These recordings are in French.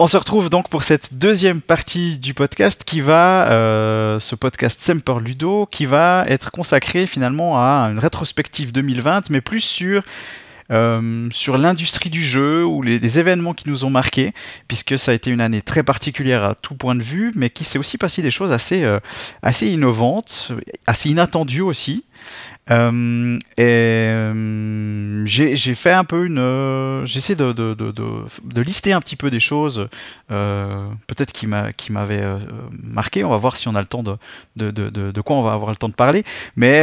On se retrouve donc pour cette deuxième partie du podcast qui va, euh, ce podcast Semper Ludo, qui va être consacré finalement à une rétrospective 2020, mais plus sur euh, sur l'industrie du jeu ou les, événements qui nous ont marqués, puisque ça a été une année très particulière à tout point de vue, mais qui s'est aussi passé des choses assez, euh, assez innovantes, assez inattendues aussi. Euh, euh, j'ai fait un peu une. Euh, j'essaie de, lister un petit peu des choses, peut-être qui m'avaient marqué. On va voir si on a le temps de, de, quoi on va avoir le temps de parler. Mais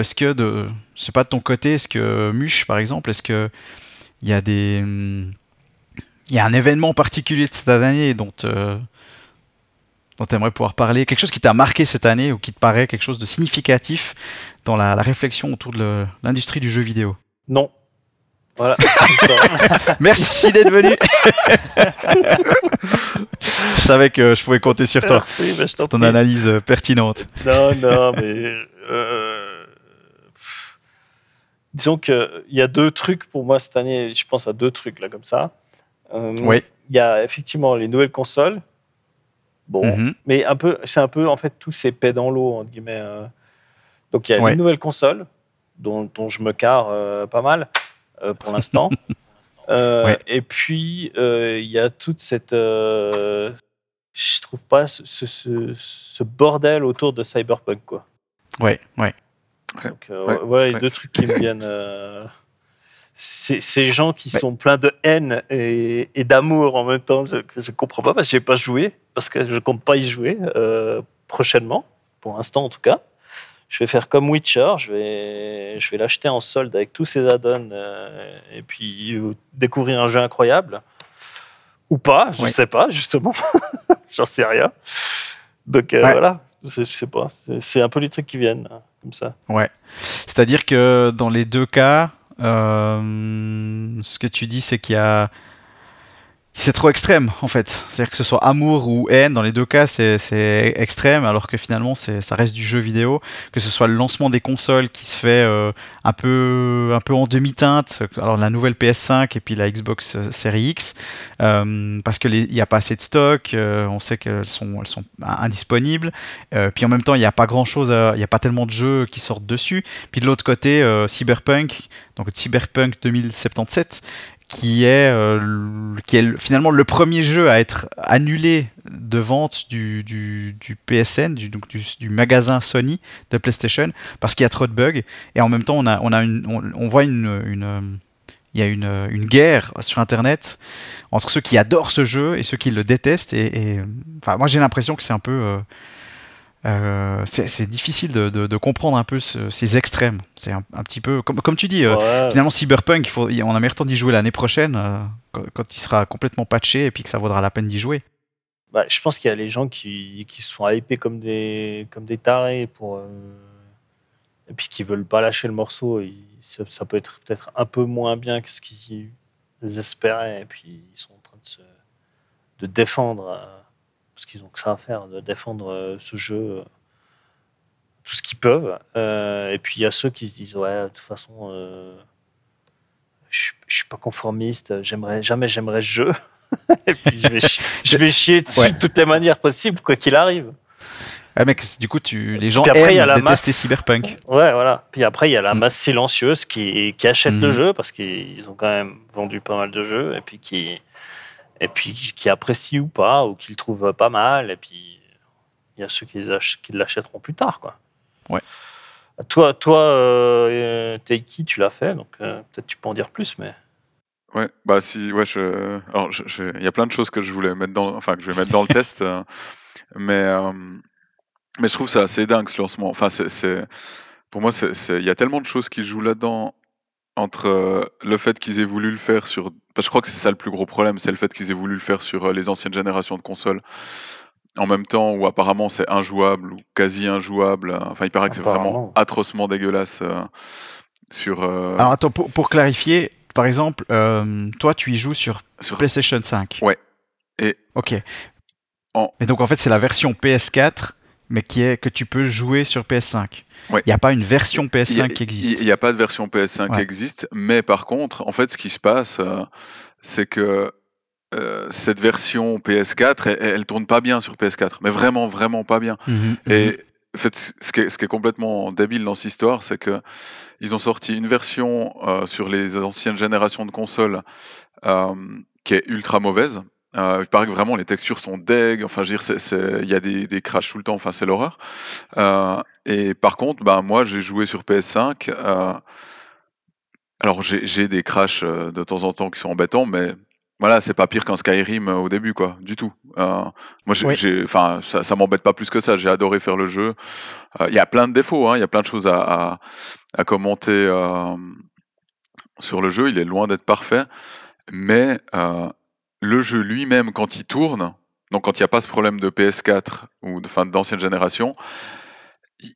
est-ce que, de, je sais pas de ton côté, est-ce que Muche, par exemple, est-ce que il y a des. Il y a un événement particulier de cette année dont dont tu aimerais pouvoir parler? Quelque chose qui t'a marqué cette année ou qui te paraît quelque chose de significatif dans la, réflexion autour de l'industrie du jeu vidéo Non. Voilà. Merci d'être venu. je savais que je pouvais compter sur toi. pour ton analyse euh, pertinente. Non, non, mais. Euh, disons qu'il y a deux trucs pour moi cette année. Je pense à deux trucs là, comme ça. Euh, oui. Il y a effectivement les nouvelles consoles Bon, mhm. mais un peu, c'est un peu en fait tous ces paix dans l'eau entre guillemets. Euh. Donc il y a une nouvelle console dont, dont, je me carre euh, pas mal euh, pour l'instant. Et puis il y a toute cette, je trouve pas ce, ce, ce, bordel autour de Cyberpunk quoi. Ouais, ouais. Donc, ouais, deux trucs qui me viennent ces gens qui sont pleins de haine et, d'amour en même temps, je, je comprends pas parce que j'ai pas joué, parce que je compte pas y jouer euh, prochainement, pour l'instant en tout cas. Je vais faire comme Witcher, je vais, je vais l'acheter en solde avec tous ses add-ons euh, et puis euh, découvrir un jeu incroyable. Ou pas, je sais pas, justement. J'en sais rien. Donc voilà, je sais pas. C'est un peu les trucs qui viennent, comme ça. Ouais. C'est-à-dire que dans les deux cas, euh, ce que tu dis, c'est qu'il y a c'est trop extrême en fait. C'est-à-dire que ce soit amour ou haine, dans les deux cas c'est extrême, alors que finalement ça reste du jeu vidéo. Que ce soit le lancement des consoles qui se fait euh, un, peu, un peu en demi-teinte, alors la nouvelle PS5 et puis la Xbox euh, Series X, euh, parce qu'il n'y a pas assez de stock, on sait qu'elles sont, indisponibles, puis en même temps il n'y a pas grand-chose, il n'y a pas tellement de jeux qui sortent dessus. Puis de l'autre côté, Cyberpunk, donc Cyberpunk 2077, qui est, euh, qui est finalement le premier jeu à être annulé de vente du, du, du PSN, du, donc du, magasin Sony de PlayStation, parce qu'il y a trop de bugs. Et en même temps, on, a, on, a une, on, voit une, une il y a une, une, guerre sur Internet entre ceux qui adorent ce jeu et ceux qui le détestent. Et, enfin, moi, j'ai l'impression que c'est un peu euh, euh, c'est difficile de, comprendre un peu ces extrêmes. C'est un, petit peu comme, comme tu dis. Euh, finalement, Cyberpunk, il faut, on a meilleur temps d'y jouer l'année prochaine euh, quand, il sera complètement patché et puis que ça vaudra la peine d'y jouer. Bah, je pense qu'il y a les gens qui, qui sont hypés comme des comme des tarés pour et puis qui veulent pas lâcher le morceau. ça, peut être peut-être un peu moins bien que ce qu'ils espéraient et puis ils sont en train de se de défendre parce qu'ils ont que ça à faire, de défendre euh, ce jeu euh, tout ce qu'ils peuvent. Euh, et puis il y a ceux qui se disent ouais, de toute façon, je, je suis pas conformiste, j'aimerais jamais j'aimerais ce jeu. et puis je vais, je vais chier dessus de toutes les manières possibles, quoi qu'il arrive. Ah mec, du coup, tu, les gens après, aiment détester masse... Cyberpunk. Ouais, voilà. Puis après, il y a la mm. masse silencieuse qui, qui achète le mm. jeu parce qu'ils ont quand même vendu pas mal de jeux et puis qui, et puis qui apprécient ou pas, ou qui le trouvent pas mal, et puis il y a ceux qui, qui l'achèteront plus tard, quoi. Ouais. Toi, toi, euh, Teiki, tu l'as fait, donc euh, peut-être tu peux en dire plus, mais. Ouais, bah si, ouais, je, alors il y a plein de choses que je voulais mettre dans, enfin que je vais mettre dans le test, euh, mais euh, mais je trouve ça assez dingue ce lancement. Enfin, c'est, pour moi, il y a tellement de choses qui jouent là-dedans entre euh, le fait qu'ils aient voulu le faire sur. Parce que je crois que c'est ça le plus gros problème, c'est le fait qu'ils aient voulu le faire sur euh, les anciennes générations de consoles. En même temps où apparemment c'est injouable ou quasi injouable. Euh, enfin, il paraît que c'est vraiment atrocement dégueulasse sur. Alors attends, pour, clarifier, par exemple, toi tu y joues sur, sur... PlayStation 5. Ouais. Et. Ok. Et donc en fait c'est la version PS4 mais qui est que tu peux jouer sur PS5. Il n'y a pas une version PS5 qui existe. Il n'y a pas de version PS5 qui existe, mais par contre, en fait, ce qui se passe, euh, c'est que euh, cette version PS4, elle, elle, tourne pas bien sur PS4, mais vraiment, vraiment pas bien. Mhm, Et mhm. en fait, ce qui est, ce qui est complètement débile dans cette histoire, c'est que ils ont sorti une version euh, sur les anciennes générations de consoles qui est ultra mauvaise. Euh, il paraît que vraiment les textures sont deg. Enfin, je veux dire, il y a des, des crashs tout le temps. Enfin, c'est l'horreur. Euh, et par contre, bah, moi, j'ai joué sur PS5. euh, alors, j'ai des crashs euh, de temps en temps qui sont embêtants, mais voilà, c'est pas pire qu'un Skyrim au début, quoi, du tout. Euh, moi, j'ai, Oui. enfin, ça, ça m'embête pas plus que ça. J'ai adoré faire le jeu. Euh, Il y a plein de défauts, hein, il y a plein de choses à, à- à commenter euh, sur le jeu. Il est loin d'être parfait, mais le jeu lui-même, quand il tourne, donc quand il n'y a pas ce problème de PS4 ou de, enfin, d'ancienne génération, il,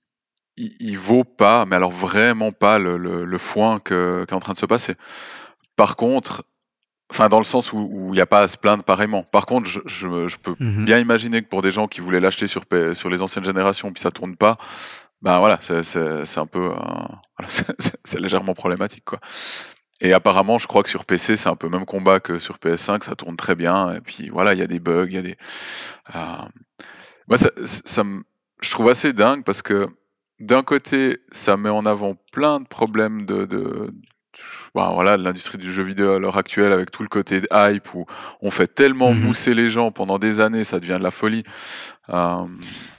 il- il vaut pas, mais alors vraiment pas le, le- le foin que- qui est en train de se passer. Par contre, enfin dans le sens où il n'y a pas à se plaindre pareillement. Par contre, je, je- je peux Mhm. bien imaginer que pour des gens qui voulaient l'acheter sur, les anciennes générations puis ça tourne pas, ben voilà, c'est un peu, euh, voilà, c'est légèrement problématique quoi. Et apparemment, je crois que sur PC, c'est un peu le même combat que sur PS5, ça tourne très bien. Et puis voilà, il y a des bugs, il y a des. euh, Moi, ça, me- je trouve assez dingue parce que d'un côté, ça met en avant plein de problèmes de, ben, voilà, de l'industrie du jeu vidéo à l'heure actuelle avec tout le côté de hype où on fait tellement Mhm. mousser les gens pendant des années, ça devient de la folie. Euh,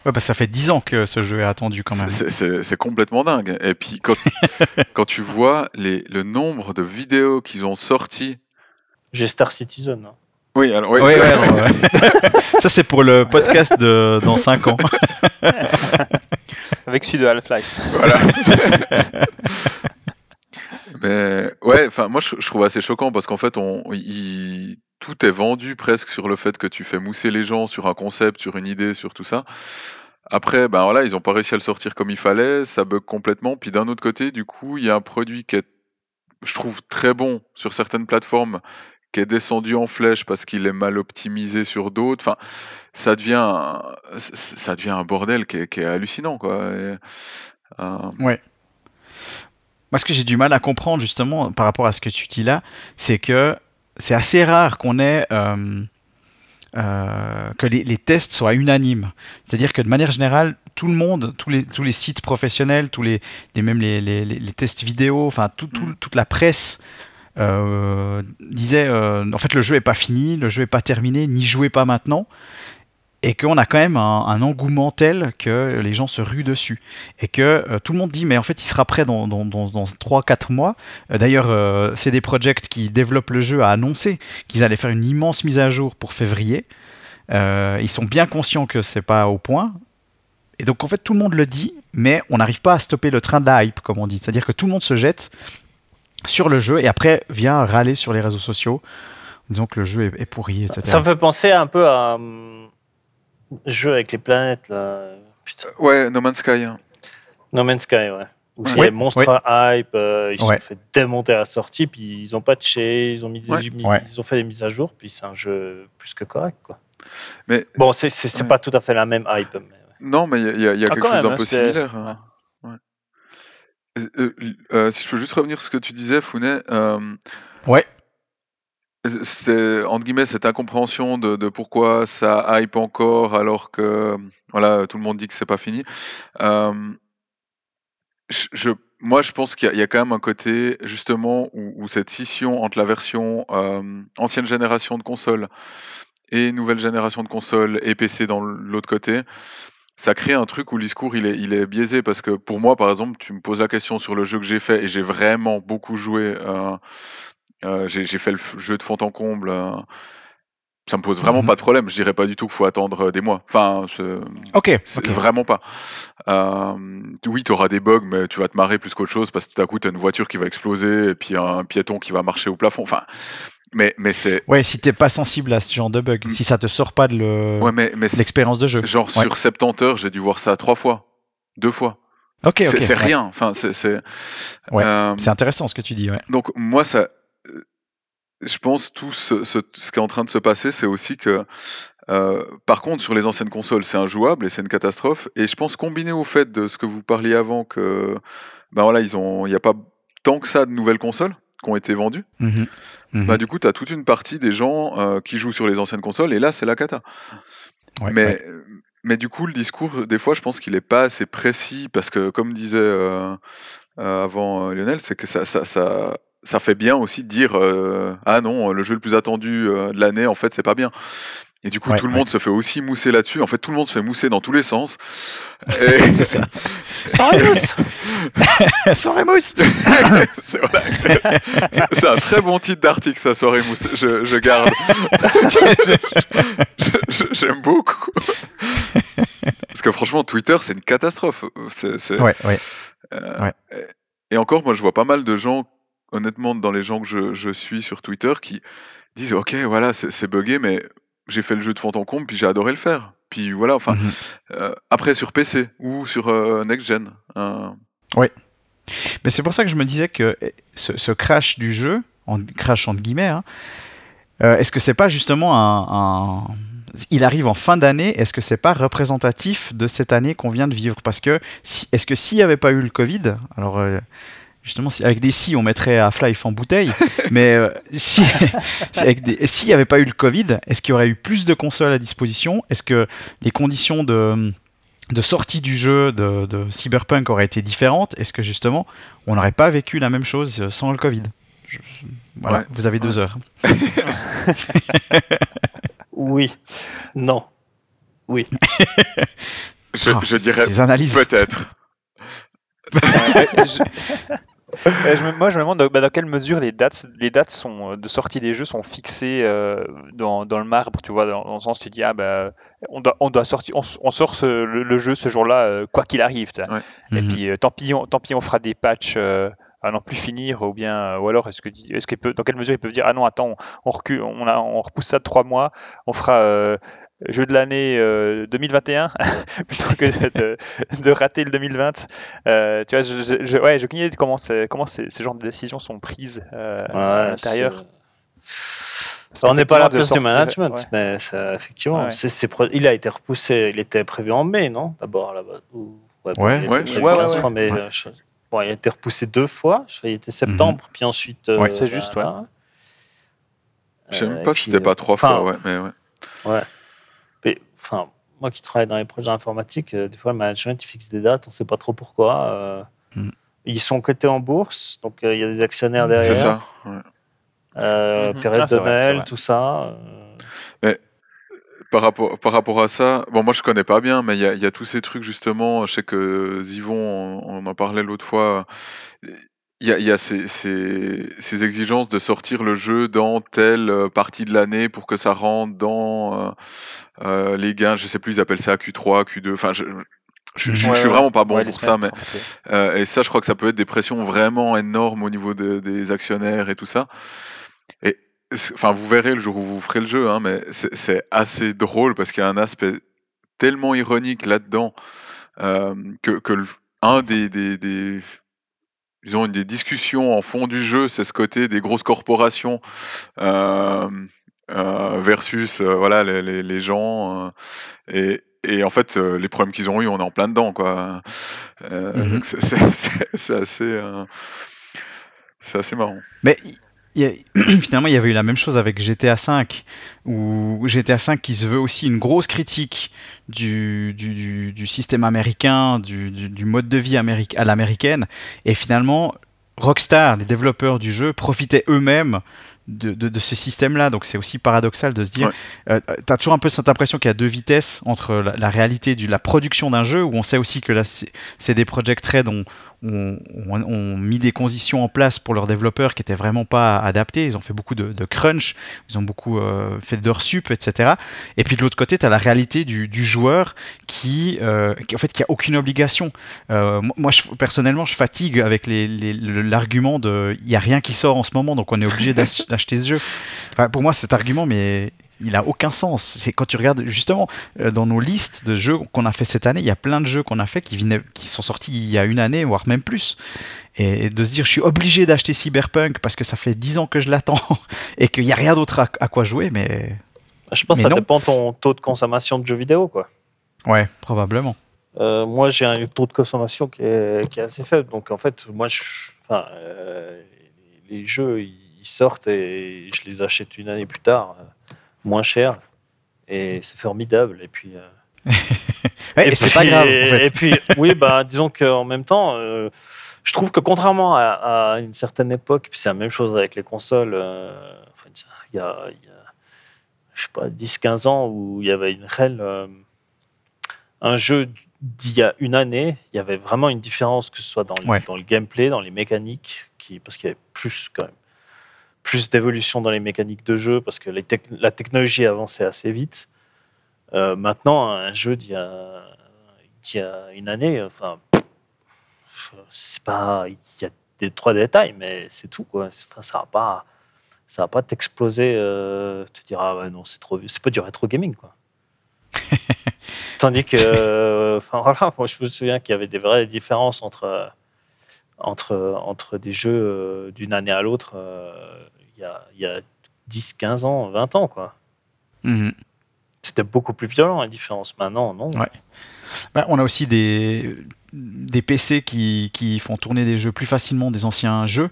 Ouais, bah, ça fait 10 ans que ce jeu est attendu quand même. c'est- complètement dingue. Et puis quand, quand tu vois les, le nombre de vidéos qu'ils ont sorties. J'ai Star Citizen. hein. Oui, alors, oui, Ouais, c'est- ouais, non, ouais. ça c'est pour le podcast de dans 5 ans. Avec celui de Half-Life. Voilà. Mais ouais, enfin moi je, trouve assez choquant parce qu'en fait on, tout est vendu presque sur le fait que tu fais mousser les gens sur un concept, sur une idée, sur tout ça. Après, ben voilà, ils ont pas réussi à le sortir comme il fallait, ça bug complètement. Puis d'un autre côté, du coup, il y a un produit qui est, je trouve, très bon sur certaines plateformes, qui est descendu en flèche parce qu'il est mal optimisé sur d'autres. Enfin, ça devient, ça devient un bordel qui est, qui est hallucinant, quoi. Et, euh, Moi, ce que j'ai du mal à comprendre justement par rapport à ce que tu dis là, c'est que c'est assez rare qu'on ait euh, euh, que les, les tests soient unanimes. C'est-à-dire que de manière générale, tout le monde, tous les, tous les sites professionnels, tous les, les même les, les- tests vidéo, enfin tout- tout- Mm. toute la presse euh, disait euh, en fait le jeu est pas fini, le jeu est pas terminé, n'y jouez pas maintenant. Et qu'on a quand même un, engouement tel que les gens se ruent dessus. Et que euh, tout le monde dit, mais en fait, il sera prêt dans, dans, dans, dans 3-4 mois. Euh, D'ailleurs, euh, CD Projekt qui développe le jeu a annoncé qu'ils allaient faire une immense mise à jour pour février. Euh, ils sont bien conscients que c'est pas au point. Et donc, en fait, tout le monde le dit, mais on n'arrive pas à stopper le train de la hype, comme on dit. C'est-à-dire que tout le monde se jette sur le jeu et après vient râler sur les réseaux sociaux en disant que le jeu est, pourri, etc. Ça me fait penser un peu à un jeu avec les planètes. Là. Putain. ouais, No Man's Sky. hein. No Man's Sky, ouais. Où c'est Ouais, monstre hype, euh, ils se Ouais. sont fait démonter à la sortie, puis ils ont patché, ils ont, mis des, Ouais. mis- Ouais. ils ont fait des mises à jour, puis c'est un jeu plus que correct. Quoi. Mais Bon, c'est c'est- c'est Ouais. pas tout à fait la même hype. Mais... ouais. non, mais il y a, y Ah, quelque chose d'un peu similaire. hein. Ouais. Euh, euh, si je peux juste revenir sur ce que tu disais, Founet. euh, Ouais. C'est entre guillemets cette incompréhension de, pourquoi ça hype encore alors que voilà tout le monde dit que c'est pas fini. Euh, moi je pense qu'il y, a- quand même un côté justement où, cette scission entre la version euh, ancienne génération de consoles et nouvelle génération de consoles et PC dans l'autre côté, ça crée un truc où le discours il est, il est biaisé parce que pour moi par exemple tu me poses la question sur le jeu que j'ai fait et j'ai vraiment beaucoup joué euh, euh, j'ai fait le jeu de fond en comble euh, ça me pose vraiment Mhm. pas de problème je dirais pas du tout qu'il faut attendre euh, des mois enfin Ok, vraiment pas Euh, oui tu auras des bugs mais tu vas te marrer plus qu'autre chose parce que tout à coup tu as une voiture qui va exploser et puis un piéton qui va marcher au plafond enfin mais mais c'est Ouais, si t'es pas sensible à ce genre de bug, Mm. si ça te sort pas de le- ouais l'expérience de jeu. genre Ouais. sur 70 heures j'ai dû voir ça trois fois deux fois Ok, ok. c'est ouais. rien enfin c'est euh, C'est intéressant ce que tu dis. Donc moi, ça, je pense tout ce, ce- ce qui est en train de se passer, c'est aussi que, euh, par contre, sur les anciennes consoles, c'est injouable et c'est une catastrophe. Et je pense combiné au fait de ce que vous parliez avant, que, ben voilà, ils ont, il n'y a pas tant que ça de nouvelles consoles. qui ont été vendus, Mhm. Mhm. bah du coup, tu as toute une partie des gens euh, qui jouent sur les anciennes consoles, et là, c'est la cata. Ouais, mais, ouais. mais du coup, le discours, des fois, je pense qu'il est pas assez précis, parce que, comme disait euh, avant Lionel, c'est que ça, ça, ça, ça fait bien aussi de dire euh, Ah non, le jeu le plus attendu euh, de l'année, en fait, c'est pas bien. Et du coup, Ouais, tout le ouais. monde se fait aussi mousser là-dessus. En fait, tout le monde se fait mousser dans tous les sens. Et- C'est ça. Sérieux Soirée mousse c'est voilà. C'est- c'est un très bon titre d'article, ça, soirée mousse. Je, je garde. Je- je- J'aime beaucoup. Parce que franchement, Twitter, c'est une catastrophe. C'est- c'est- Ouais, ouais. euh, ouais. Et encore, moi, je vois pas mal de gens, honnêtement, dans les gens que je, je suis sur Twitter, qui disent Ok, voilà, c'est buggé, mais j'ai fait le jeu de fond en comble, puis j'ai adoré le faire. Puis voilà, enfin, Mhm. euh, après sur PC ou sur euh, Next Gen. hein. Mais c'est pour ça que je me disais que eh, ce, ce crash du jeu, en crash entre guillemets, hein, euh, est-ce que c'est pas justement un, un- Il arrive en fin d'année, est-ce que c'est pas représentatif de cette année qu'on vient de vivre? Parce que, si- est-ce que s'il n'y avait pas eu le Covid, alors euh, justement, si, avec des si, on mettrait Half-Life en bouteille, mais euh, si, si avec des- s'il n'y avait pas eu le Covid, est-ce qu'il y aurait eu plus de consoles à disposition? Est-ce que les conditions de de sortie du jeu de, de Cyberpunk auraient été différentes, est-ce que justement on n'aurait pas vécu la même chose euh, sans le Covid? Je- Voilà, Ouais. vous avez deux heures. Oui. Non. Oui. Je, Ah, je dirais Ces analyses. peut-être. Je- Ouais, je me- moi, je me demande dans, bah, dans quelle mesure les dates, les dates sont, euh, de sortie des jeux sont fixées euh, dans, dans le marbre, tu vois, dans, dans le sens tu dis ah bah on doit, on doit sortir, on, sort ce- le, le jeu ce jour-là euh, quoi qu'il arrive. Ouais. Et Mhm. puis euh, tant pis, on, tant pis on fera des patchs à n'en plus finir ou bien ou alors est-ce que est-ce peut- dans quelle mesure ils peuvent dire ah non attends on, on recule, on, a, on repousse ça de trois mois, on fera euh, jeu de l'année euh, 2021 plutôt que de, de rater le 2020. Euh, tu vois, je, je, ouais, j'ai aucune idée de comment, ces, ces genres de décisions sont prises euh, à l'intérieur. On n'est pas à la place de du management, ouais. mais ça, effectivement, Ouais. il a été repoussé, il était prévu en mai, non D'abord bon, Ouais. Ouais, ouais, le ouais, 15 ouais. fin mai, Ouais. euh, je- Bon, il a été repoussé deux fois, je crois, il était septembre, puis ensuite. euh, Ouais, c'est juste, ouais. voilà. Je sais Euh, même pas si c'était euh, pas trois enfin, fois, ouais, mais ouais. enfin, moi qui travaille dans les projets informatiques, euh, des fois le management il fixe des dates, on sait pas trop pourquoi. euh, Mm. Ils sont cotés en bourse, donc euh, il y a des actionnaires derrière. C'est ça. ouais. Euh, Mhm. période Ah, de Noël, vrai. tout ça. euh, Par rapport, par rapport à ça, bon, moi je connais pas bien, mais il y a, il y a tous ces trucs justement. Je sais que Zivon, on, on en parlait l'autre fois. Il y a, il y a ces, ces- ces exigences de sortir le jeu dans telle euh, partie de l'année pour que ça rentre dans euh, euh, les gains. Je sais plus, ils appellent ça Q3, Q2. Enfin, je, je, je- je Ouais, suis ouais. vraiment pas bon Ouais, les pour ça, mais semestres, en fait. euh, et ça, je crois que ça peut être des pressions vraiment énormes au niveau de- des actionnaires et tout ça. Et c'est- enfin, vous verrez le jour où vous ferez le jeu, hein, mais c'est c'est assez drôle parce qu'il y a un aspect tellement ironique là-dedans euh, que, que le- un des, des, des- disons, une des discussions en fond du jeu, c'est ce côté des grosses corporations euh, euh, versus euh, voilà les, les, les gens euh, et et en fait, euh, les problèmes qu'ils ont eu, on est en plein dedans, quoi. Euh, Mhm. donc c'est- assez, euh, c'est assez marrant. Mais y a- finalement, il y avait eu la même chose avec GTA V, où GTA V qui se veut aussi une grosse critique du, du, du- du système américain, du, mode de vie améric- à l'américaine, et finalement, Rockstar, les développeurs du jeu, profitaient eux-mêmes de, de- de ce système-là. Donc c'est aussi paradoxal de se dire, Ouais. euh, t'as toujours un peu cette impression qu'il y a deux vitesses entre la, la réalité de la production d'un jeu, où on sait aussi que là, c'est c'est des Project Red ont, ont, mis des conditions en place pour leurs développeurs qui étaient vraiment pas adaptées. Ils ont fait beaucoup de, crunch, ils ont beaucoup euh, fait d'heures sup, etc. Et puis de l'autre côté, tu as la réalité du, joueur qui, euh, en fait, qui a aucune obligation. Euh, moi, personnellement, je fatigue avec l'argument de il y a rien qui sort en ce moment, donc on est obligé d'ach- d'acheter ce jeu. Pour moi, cet argument, mais il a aucun sens. C'est quand tu regardes justement euh, dans nos listes de jeux qu'on a fait cette année, il y a plein de jeux qu'on a fait qui, venaient- qui sont sortis il y a une année, voire même plus. Et, de se dire, je suis obligé d'acheter Cyberpunk parce que ça fait 10 ans que je l'attends et qu'il n'y a rien d'autre à, à quoi jouer, mais Je pense Mais que ça non. dépend de ton taux de consommation de jeux vidéo, quoi. ouais, probablement. Euh, moi, j'ai un taux de consommation qui est, qui est assez faible. Donc, en fait, moi, je, enfin, euh, les jeux ils, sortent et je les achète une année plus tard, moins cher, et c'est formidable. Et puis, euh, Ouais, et, c'est pas puis- grave, en fait. Et puis, oui, bah, disons qu'en même temps, euh, je trouve que contrairement à, à une certaine époque, puis c'est la même chose avec les consoles, euh, enfin, il y a, il y a, je sais pas, 10-15 ans où il y avait une réelle. euh, un jeu d'il y a une année, il y avait vraiment une différence, que ce soit dans, le- Ouais. dans le gameplay, dans les mécaniques, qui, parce qu'il y avait plus quand même plus d'évolution dans les mécaniques de jeu, parce que les la technologie avançait assez vite. Euh, maintenant, un jeu d'il y, a, d'il y a une année, enfin, c'est pas, il y a des trois détails, mais c'est tout quoi. Enfin, ça va pas, ça va pas t'exploser, euh, te dire ah ouais non c'est trop, c'est pas du rétro gaming quoi. Tandis que, euh, enfin voilà, moi je me souviens qu'il y avait des vraies différences entre entre entre des jeux euh, d'une année à l'autre. euh, Il y a y a 10, 15 ans, 20 ans quoi. Mhm. C'était beaucoup plus violent la différence. Maintenant non. Ouais. Bah, on a aussi des, des PC qui, qui font tourner des jeux plus facilement des anciens jeux.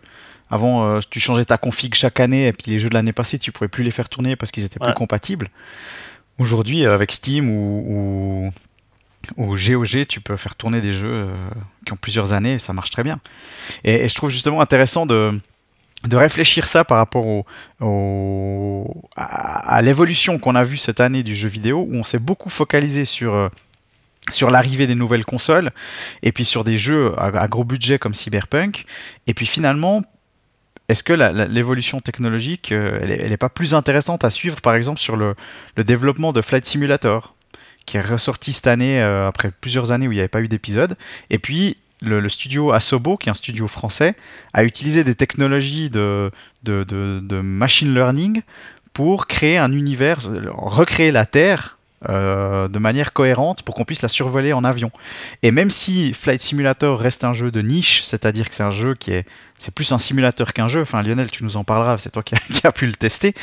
Avant, euh, tu changeais ta config chaque année et puis les jeux de l'année passée, tu pouvais plus les faire tourner parce qu'ils étaient plus compatibles. Aujourd'hui, avec Steam ou, ou, ou GOG, tu peux faire tourner des jeux euh, qui ont plusieurs années et ça marche très bien. Et, je trouve justement intéressant de, de réfléchir ça par rapport au, à, l'évolution qu'on a vue cette année du jeu vidéo, où on s'est beaucoup focalisé sur, euh, l'arrivée des nouvelles consoles, et puis sur des jeux à, gros budget comme Cyberpunk, et puis finalement, est-ce que l'évolution technologique, euh, elle, est, elle est pas plus intéressante à suivre, par exemple, sur le, le développement de Flight Simulator, qui est ressorti cette année, euh, après plusieurs années où il n'y avait pas eu d'épisode, et puis le, studio Asobo, qui est un studio français, a utilisé des technologies de, machine learning pour créer un univers, recréer la Terre euh, de manière cohérente pour qu'on puisse la survoler en avion. Et même si Flight Simulator reste un jeu de niche, c'est-à-dire que c'est un jeu qui est, c'est plus un simulateur qu'un jeu. Enfin, Lionel, tu nous en parleras, c'est toi qui as, pu le tester.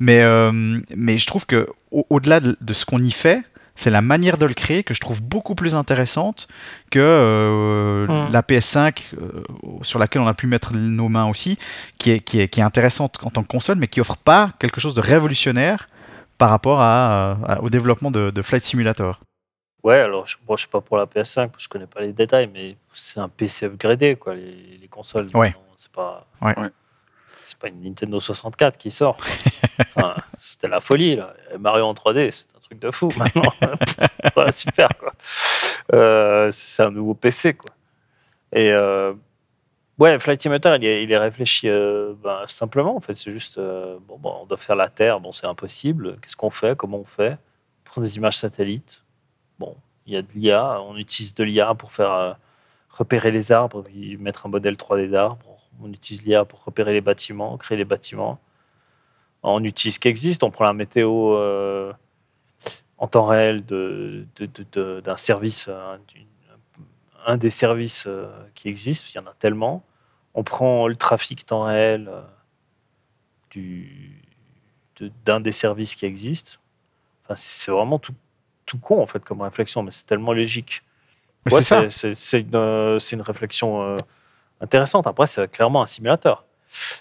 Mais, euh, je trouve que au- au-delà de, de ce qu'on y fait, c'est la manière de le créer que je trouve beaucoup plus intéressante que euh, Mm. la PS5 euh, sur laquelle on a pu mettre nos mains aussi, qui est, qui est, qui est intéressante en tant que console, mais qui offre pas quelque chose de révolutionnaire par rapport à, à- au développement de, de Flight Simulator. Ouais, alors je, bon, je sais pas pour la PS5, je connais pas les détails, mais c'est un PC upgradé, quoi, les, les consoles. Ouais. C'est pas, Ouais. Ouais. c'est pas une Nintendo 64 qui sort. Enfin, c'était la folie, là. Et Mario en 3D, c'est truc de fou maintenant. Super, quoi. Euh, c'est un nouveau PC, quoi. Et euh, ouais, Flight Simulator, il est, il est réfléchi euh, ben, simplement, en fait. C'est juste, bon, bon, on doit faire la Terre, bon, c'est impossible. Qu'est-ce qu'on fait? Comment on fait? On des images satellites. Bon, il y a de l'IA, on utilise de l'IA pour faire repérer les arbres, puis mettre un modèle 3D d'arbres. On utilise l'IA pour repérer les bâtiments, créer les bâtiments. On utilise ce qui existe, on prend la météo en temps réel de, d'un service, euh, un des services euh, qui existent, il y en a tellement. On prend le trafic temps réel euh, de- d'un des services qui existent. Enfin, c'est vraiment tout, tout con en fait comme réflexion, mais c'est tellement logique. Ouais, c'est une, euh, une réflexion euh, intéressante. Après, c'est clairement un simulateur.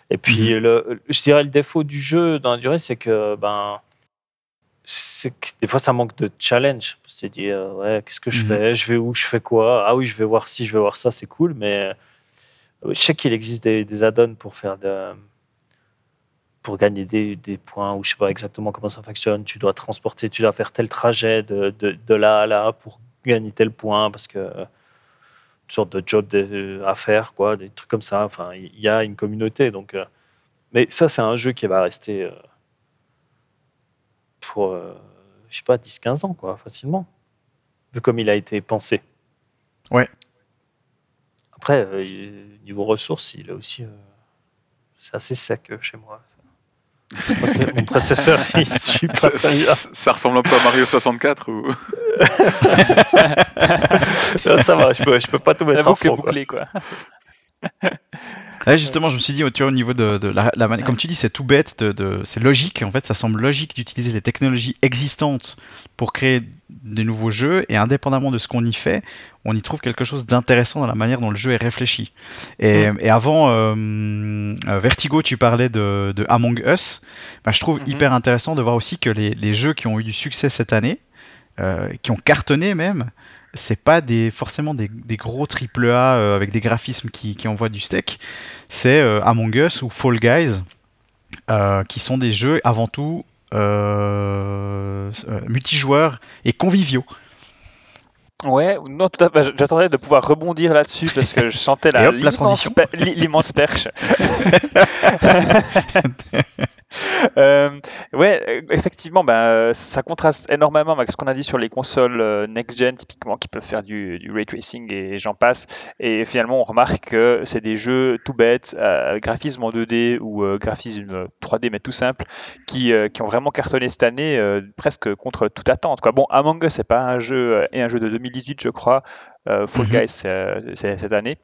Et puis, Mhm. le, je dirais le défaut du jeu dans la durée, c'est que ben, c'est que des fois ça manque de challenge. C'est-à-dire, euh, ouais, qu'est-ce que je Mhm. fais? Je vais où? Je fais quoi? Ah oui, je vais voir ci, je vais voir ça, c'est cool, mais euh, je sais qu'il existe des, des add-ons pour faire de pour gagner des, des points ou je sais pas exactement comment ça fonctionne. Tu dois transporter, tu dois faire tel trajet de, de, de là à là pour gagner tel point parce que euh, une sorte de job de- à faire, quoi, des trucs comme ça. Enfin, il y a une communauté, donc. euh, mais ça, c'est un jeu qui va rester euh, pour, euh, je sais pas, 10-15 ans, quoi, facilement, vu comme il a été pensé. Ouais. Après, euh, niveau ressources, il est aussi, euh, c'est assez sec chez moi. Mon processeur- Mon processeur, il suit pas Ça, ressemble un peu à Mario 64 ou? Non, ça va, je peux, je peux pas tout La mettre en boucle est fond, quoi. Justement, je me suis dit, tu vois, au niveau de, de la, la comme tu dis, c'est tout bête, de, de c'est logique. En fait, ça semble logique d'utiliser les technologies existantes pour créer des nouveaux jeux, et indépendamment de ce qu'on y fait, on y trouve quelque chose d'intéressant dans la manière dont le jeu est réfléchi. Et, et avant euh, euh, Vertigo, tu parlais de, de Among Us. Bah, je trouve Mhm. hyper intéressant de voir aussi que les, les jeux qui ont eu du succès cette année, euh, qui ont cartonné même, c'est pas des, forcément des, des gros triple A euh, avec des graphismes qui, qui envoient du steak. C'est euh, Among Us ou Fall Guys, euh, qui sont des jeux avant tout euh, multijoueurs et conviviaux. Ouais, non, tout à fait. J'attendais de pouvoir rebondir là-dessus parce que je sentais la, l'immense perche. Euh, ouais, euh, effectivement, ben, euh, ça contraste énormément avec ce qu'on a dit sur les consoles euh, next-gen, typiquement, qui peuvent faire du, du ray tracing et j'en passe. Et finalement, on remarque que c'est des jeux tout bêtes, euh, graphisme en 2D ou euh, graphisme 3D, mais tout simple, qui, qui ont vraiment cartonné cette année, presque contre toute attente. Quoi. Bon, Among Us, c'est pas un jeu, et un jeu de 2018, je crois. Euh, Fall Mhm. Guys, euh, cette année.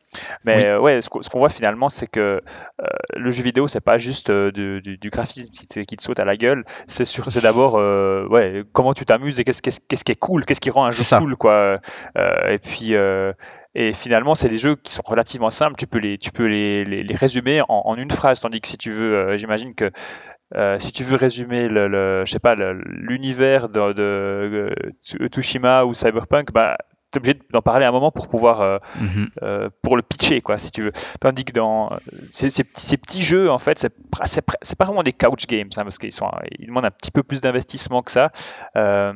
Mais Oui. euh, ouais, ce qu'on voit finalement, c'est que euh, le jeu vidéo, c'est pas juste du, graphisme qui te, qui te saute à la gueule. C'est sur- c'est d'abord ouais, comment tu t'amuses et qu'est-ce qu'est-ce- qu'est-ce qui est cool, qu'est-ce qui rend un jeu ça. cool, quoi. Et puis. et finalement, c'est des jeux qui sont relativement simples. Tu peux les, tu peux les, les, les résumer en, en une phrase, tandis que si tu veux, euh, j'imagine que euh, si tu veux résumer le, le- je sais pas, le- l'univers de, de, Tsu- Tsushima ou Cyberpunk, bah, t'es obligé d'en parler à un moment pour pouvoir euh, Mhm. euh, pour le pitcher quoi si tu veux. Tandis que dans ces, ces petits, ces petits jeux en fait c'est pas vraiment des couch games hein, parce qu'ils sont ils demandent un petit peu plus d'investissement que ça. Euh,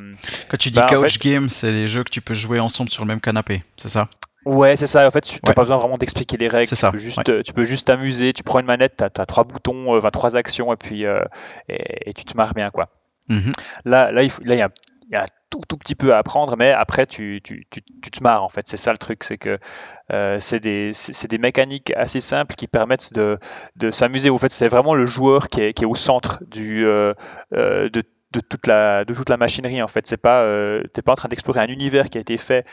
Quand tu dis Bah, en couch fait- game, c'est les jeux que tu peux jouer ensemble sur le même canapé, c'est ça? Ouais c'est ça. En fait tu n'as Ouais. pas besoin vraiment d'expliquer les règles. Tu peux juste tu peux juste t'amuser tu prends une manette tu as, trois boutons euh, enfin trois actions et puis et, et tu te marres bien quoi. Mhm. Là, là, il faut- là, il y a, il y a tout, tout petit peu à apprendre, mais après, tu, tu, tu, tu te marres, en fait. C'est ça le truc, c'est que euh, c'est des, des mécaniques assez simples qui permettent de, de s'amuser. En fait, c'est vraiment le joueur qui est, qui est au centre du, euh, euh, de, de, toute la, de toute la machinerie, en fait. C'est pas, pas en train d'explorer un univers qui a été fait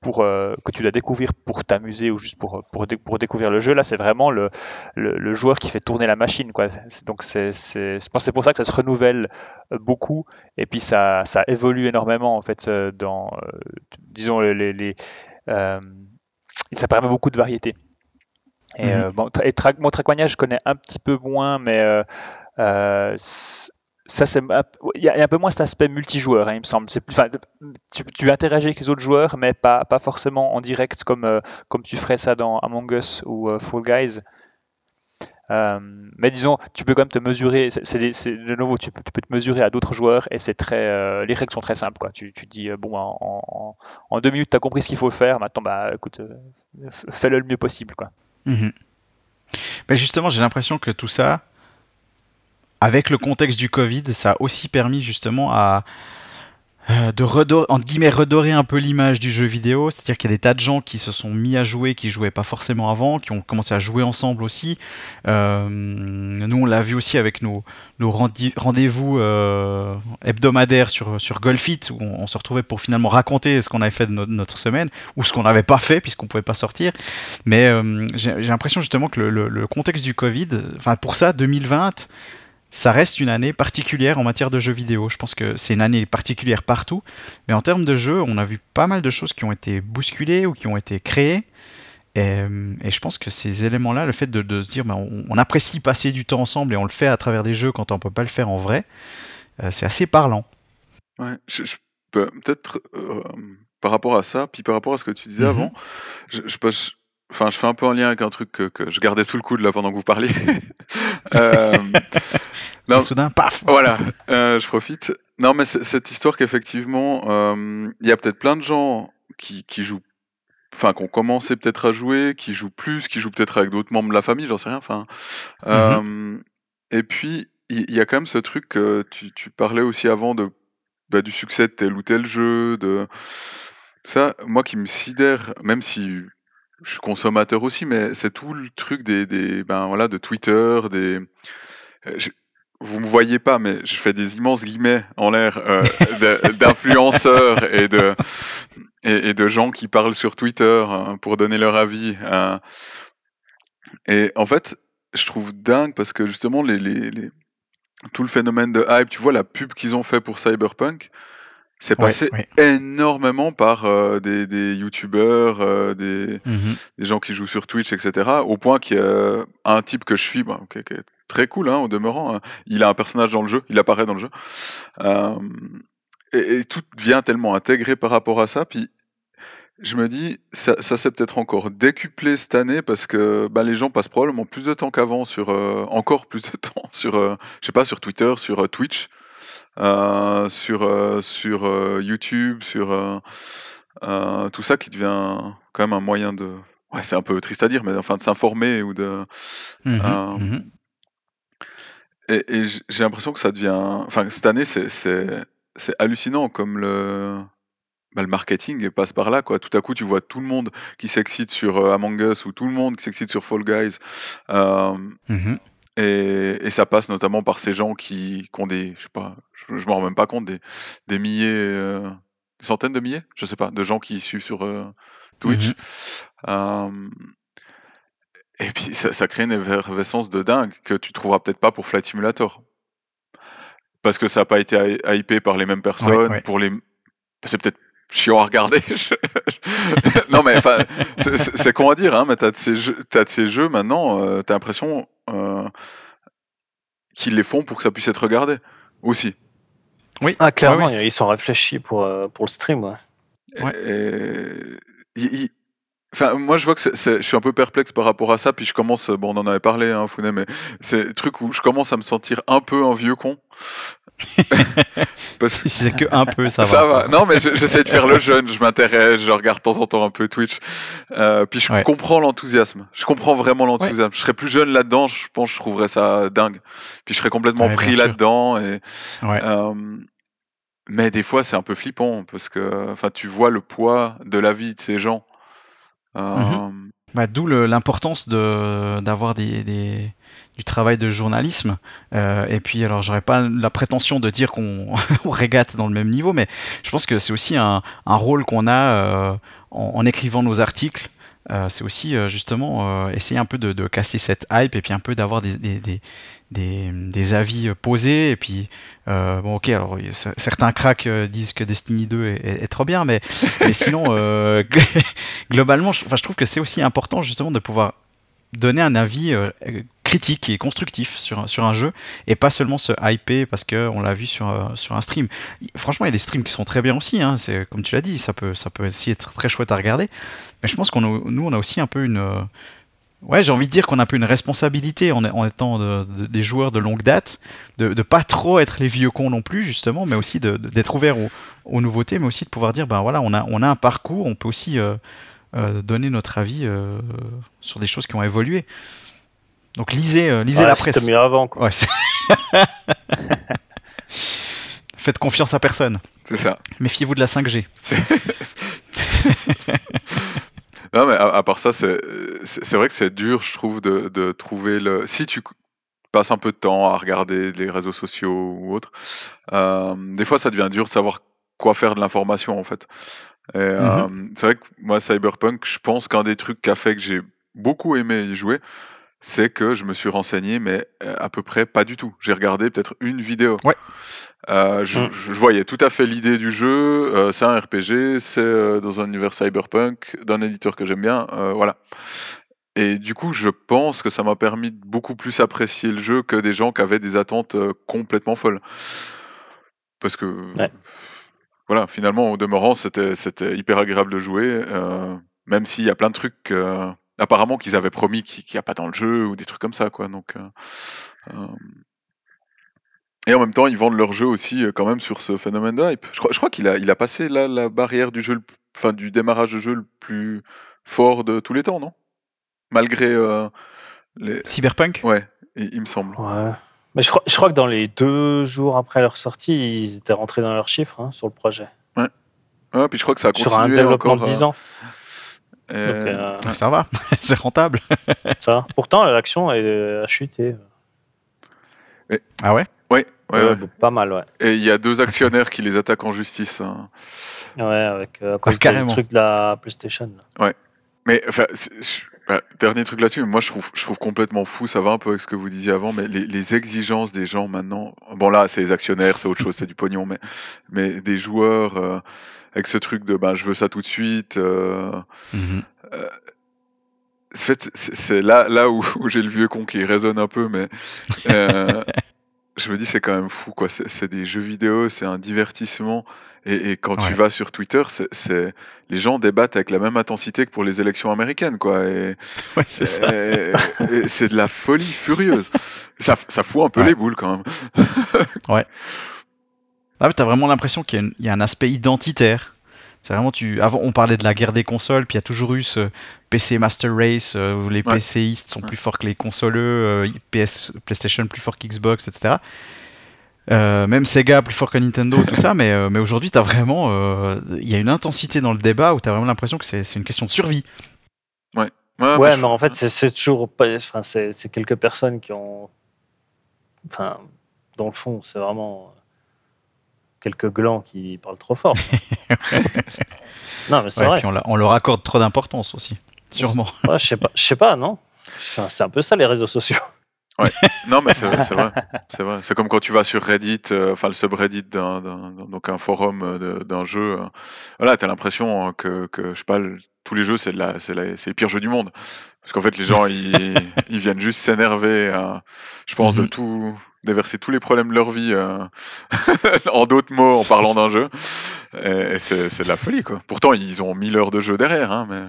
pour, euh, que tu dois découvrir pour t'amuser ou juste pour, pour, dé- pour découvrir le jeu. Là, c'est vraiment le, le, le joueur qui fait tourner la machine, quoi. C'est- Donc, c'est, pour ça que ça se renouvelle euh, beaucoup et puis ça, ça évolue énormément en fait euh, dans euh, disons les, les, euh, ça permet beaucoup de variété et, bon, tra- et tra- moi Traquagna je connais un petit peu moins mais ça c'est il y, a un peu moins cet aspect multijoueur hein, il me semble enfin, tu, interagis avec les autres joueurs mais pas, pas forcément en direct comme euh, comme tu ferais ça dans Among Us ou euh, Fall Guys euh, mais disons, tu peux quand même te mesurer. De nouveau, tu peux, te mesurer à d'autres joueurs et c'est très. euh, les règles sont très simples, quoi. Tu, tu dis bon, en, en- deux minutes, tu as compris ce qu'il faut faire. Maintenant, bah, écoute, fais-le le mieux possible, quoi. Mhm. Ben justement, j'ai l'impression que tout ça, avec le contexte du Covid, ça a aussi permis justement à euh, de redorer, entre guillemets, redorer un peu l'image du jeu vidéo. C'est-à-dire qu'il y a des tas de gens qui se sont mis à jouer, qui jouaient pas forcément avant, qui ont commencé à jouer ensemble aussi. Euh, nous, on l'a vu aussi avec nos, rendez-vous euh, hebdomadaires sur, sur Golfit, où on, se retrouvait pour finalement raconter ce qu'on avait fait de no- notre semaine, ou ce qu'on n'avait pas fait, puisqu'on pouvait pas sortir. Mais j'ai l'impression justement que le- le contexte du Covid, enfin pour ça, 2020, ça reste une année particulière en matière de jeux vidéo. Je pense que c'est une année particulière partout, mais en termes de jeux, on a vu pas mal de choses qui ont été bousculées ou qui ont été créées. Et, euh, et je pense que ces éléments-là, le fait de, de se dire, ben, on, on apprécie passer du temps ensemble et on le fait à travers des jeux quand on peut pas le faire en vrai, euh, c'est assez parlant. Ouais, je, je peux peut-être euh, par rapport à ça, puis par rapport à ce que tu disais Mhm. avant, je, je- enfin, je fais un peu en lien avec un truc que, que je gardais sous le coude là pendant que vous parliez. Euh, non, soudain, paf voilà, euh, je profite. Non, mais cette histoire qu'effectivement, euh, il y a peut-être plein de gens qui, qui jouent, enfin, qui ont commencé peut-être à jouer, qui jouent plus, qui jouent peut-être avec d'autres membres de la famille, j'en sais rien. Enfin, euh, et puis il il y, a quand même ce truc que tu, tu parlais aussi avant de bah, du succès de tel ou tel jeu, de ça, moi qui me sidère, même si je suis consommateur aussi, mais c'est tout le truc des, des ben voilà, de Twitter, des euh, je- vous me voyez pas, mais je fais des immenses guillemets en l'air euh, d'influenceurs et de et, et de gens qui parlent sur Twitter hein, pour donner leur avis. hein. Et en fait, je trouve dingue parce que justement, les, les, les- tout le phénomène de hype, tu vois, la pub qu'ils ont fait pour Cyberpunk, c'est passé ouais. énormément par euh, des, des youtubeurs, euh, des, Mhm. des gens qui jouent sur Twitch, etc. Au point qu'il y a un type que je suis, bah, qui est- qui est très cool hein, au demeurant. hein. Il a un personnage dans le jeu, il apparaît dans le jeu. Euh, et, et tout devient tellement intégré par rapport à ça. Puis je me dis, ça, ça s'est peut-être encore décuplé cette année parce que bah, les gens passent probablement plus de temps qu'avant sur, encore plus de temps sur, je sais pas, sur Twitter, sur Twitch, sur, euh, sur euh, YouTube, sur euh, euh, tout ça qui devient quand même un moyen de, ouais, c'est un peu triste à dire, mais enfin de s'informer ou de, Euh, mhm. et, j'ai l'impression que ça devient, enfin cette année c'est hallucinant comme le bah, le marketing passe par là quoi. Tout à coup tu vois tout le monde qui s'excite sur euh, Among Us ou tout le monde qui s'excite sur Fall Guys. Euh, Mhm. Et, et ça passe notamment par ces gens qui, qui ont des, je sais pas, je, je m'en rends même pas compte, des, des milliers, euh, des centaines de milliers, je sais pas, de gens qui suivent sur euh, Twitch. Mhm. Euh, et puis ça, ça crée une effervescence de dingue que tu trouveras peut-être pas pour Flight Simulator. Parce que ça n'a pas été hy- hypé par les mêmes personnes, pour les... C'est peut-être chiant à regarder. je- non mais enfin, c'est- con à dire, hein, mais t'as de ces jeux, t'as de ces jeux maintenant, euh, t'as l'impression euh, qu'ils les font pour que ça puisse être regardé aussi. Ah, clairement, Ouais, ils sont réfléchis pour, euh, pour le stream. Ouais. Ouais. Et- Enfin, moi, je vois que je suis un peu perplexe par rapport à ça, puis je commence, bon, on en avait parlé, hein, Founet, mais c'est le truc où je commence à me sentir un peu un vieux con. Parce Si c'est que un peu, ça, ça va. va. Non, mais je- j'essaie de faire le jeune, je m'intéresse, je regarde de temps en temps un peu Twitch. Euh, puis je Ouais. comprends l'enthousiasme. Je comprends vraiment l'enthousiasme. Je serais plus jeune là-dedans, je pense que je trouverais ça dingue. Puis je serais complètement Ouais, pris là-dedans. Et, euh, mais des fois, c'est un peu flippant parce que enfin, tu vois le poids de la vie de ces gens. Euh, Bah, D'où l'importance de d'avoir des, des- du travail de journalisme. Euh, et puis, alors, j'aurais pas la prétention de dire qu'on on régate dans le même niveau, mais je pense que c'est aussi un, un rôle qu'on a euh, en, en écrivant nos articles. Euh, c'est aussi justement essayer un peu de, de casser cette hype et puis un peu d'avoir des, des, des, des- des avis posés. Et puis, euh, bon, ok, alors certains cracks disent que Destiny 2 est, est- est trop bien, mais, mais sinon, euh, globalement, je, je trouve que c'est aussi important justement de pouvoir donner un avis euh, critique et constructif sur, un- jeu et pas seulement se hyper parce que on l'a vu sur, euh, sur un stream. Franchement, il y a des streams qui sont très bien aussi, hein, c'est comme tu l'as dit, ça peut, ça peut aussi être très chouette à regarder. Mais je pense qu'on nous, on a aussi un peu une. euh, Ouais, j'ai envie de dire qu'on a un peu une responsabilité en, étant de- de- des joueurs de longue date, de, de pas trop être les vieux cons non plus, justement, mais aussi d'être ouvert aux, nouveautés, mais aussi de pouvoir dire, ben voilà, on a, on a un parcours, on peut aussi euh, donner notre avis sur des choses qui ont évolué. Donc lisez, euh, lisez Ouais, la c'était presse. mieux avant. Quoi. Ouais, Faites confiance à personne. c'est ça. Méfiez-vous de la 5G. Non, mais à, à part ça, c'est vrai que c'est dur, je trouve, de, de trouver le. Si tu passes un peu de temps à regarder les réseaux sociaux ou autres, euh, des fois, ça devient dur de savoir quoi faire de l'information, en fait. Euh, c'est vrai que moi, Cyberpunk, je pense qu'un des trucs qui a fait que j'ai beaucoup aimé y jouer, c'est que je me suis renseigné, mais euh, à peu près pas du tout. J'ai regardé peut-être une vidéo. Ouais. Euh, je, Mm. je voyais tout à fait l'idée du jeu. euh, c'est un RPG, c'est euh, dans un univers cyberpunk, d'un éditeur que j'aime bien. euh, voilà. Et du coup, je pense que ça m'a permis de beaucoup plus apprécier le jeu que des gens qui avaient des attentes euh, complètement folles. Parce que, Ouais. voilà, finalement, au demeurant, c'était c'était hyper agréable de jouer, euh, même s'il y a plein de trucs, euh, apparemment, qu'ils avaient promis qu'il n'y a pas dans le jeu, ou des trucs comme ça, quoi. Donc, euh, euh, Et en même temps, ils vendent leur jeu aussi, euh, quand même, sur ce phénomène de hype. Je crois, je crois qu'il a, il a passé là, la barrière du jeu, le enfin, du démarrage de jeu le plus fort de tous les temps, non? Malgré euh, les. Cyberpunk? Ouais, il, il me semble. Ouais. Mais je crois, je crois que dans les deux jours après leur sortie, ils étaient rentrés dans leurs chiffres hein, sur le projet. Ouais, puis je crois que ça a Sur un continué développement encore. de 10 euh, et- Donc, euh, Ah, Ça va, c'est rentable. ça va. Pourtant, l'action elle a chuté. Ah ouais? Ouais, ouais, Ouais, ouais. pas mal, ouais. Et il y a deux actionnaires qui les attaquent en justice. hein. Ouais, avec euh, à cause carrément. du truc de la PlayStation. là. Mais Ouais, dernier truc là-dessus, moi je trouve, je trouve complètement fou, ça va un peu avec ce que vous disiez avant, mais les, les exigences des gens maintenant, bon là c'est les actionnaires, c'est autre chose, c'est du pognon, mais, mais des joueurs euh, avec ce truc de ben je veux ça tout de suite, euh, Mhm. fait, c'est là, là où, où j'ai le vieux con qui résonne un peu, mais euh, je me dis c'est quand même fou quoi. C'est des jeux vidéo, c'est un divertissement, et, et quand tu Ouais. vas sur Twitter, c'est les gens débattent avec la même intensité que pour les élections américaines quoi. Et, Ouais, c'est de la folie furieuse. Ça, ça fout un peu Ouais. les boules quand même. Ah, mais t'as vraiment l'impression qu'il y, a une- il y a un aspect identitaire. C'est vraiment tu. Avant, on parlait de la guerre des consoles, puis il y a toujours eu ce PC Master Race euh, où les Ouais. PCistes sont Ouais. plus forts que les consoleux, euh, PS, PlayStation plus fort qu'Xbox, etc. Euh, même Sega plus fort que Nintendo, tout ça. Mais, euh, mais aujourd'hui, t'as vraiment, euh, il y a une intensité dans le débat où t'as vraiment l'impression que c'est c'est une question de survie. Ouais, ouais, mais je- en fait, c'est- c'est toujours pas. Enfin, c'est c'est quelques personnes qui ont. Enfin, dans le fond, c'est vraiment quelques glands qui parlent trop fort. non, mais c'est Ouais, vrai. puis on, on leur accorde trop d'importance aussi, sûrement. Ouais, je sais pas, je sais pas, non Enfin, C'est un peu ça les réseaux sociaux. Non, mais c'est vrai, c'est vrai. C'est vrai. C'est comme quand tu vas sur Reddit, euh, enfin le subreddit d'un, d'un- d'un- donc un forum euh, d'un jeu. euh, voilà, t'as l'impression euh, que, que je sais pas, le- tous les jeux c'est la, c'est la- c'est les pires jeux du monde. Parce qu'en fait, les gens ils, ils viennent juste s'énerver. euh, je pense de Mhm. tout déverser tous les problèmes de leur vie euh, en d'autres mots en parlant d'un jeu. Et, et c'est, de la folie quoi. Pourtant, ils ont 1000 heures de jeu derrière, hein, mais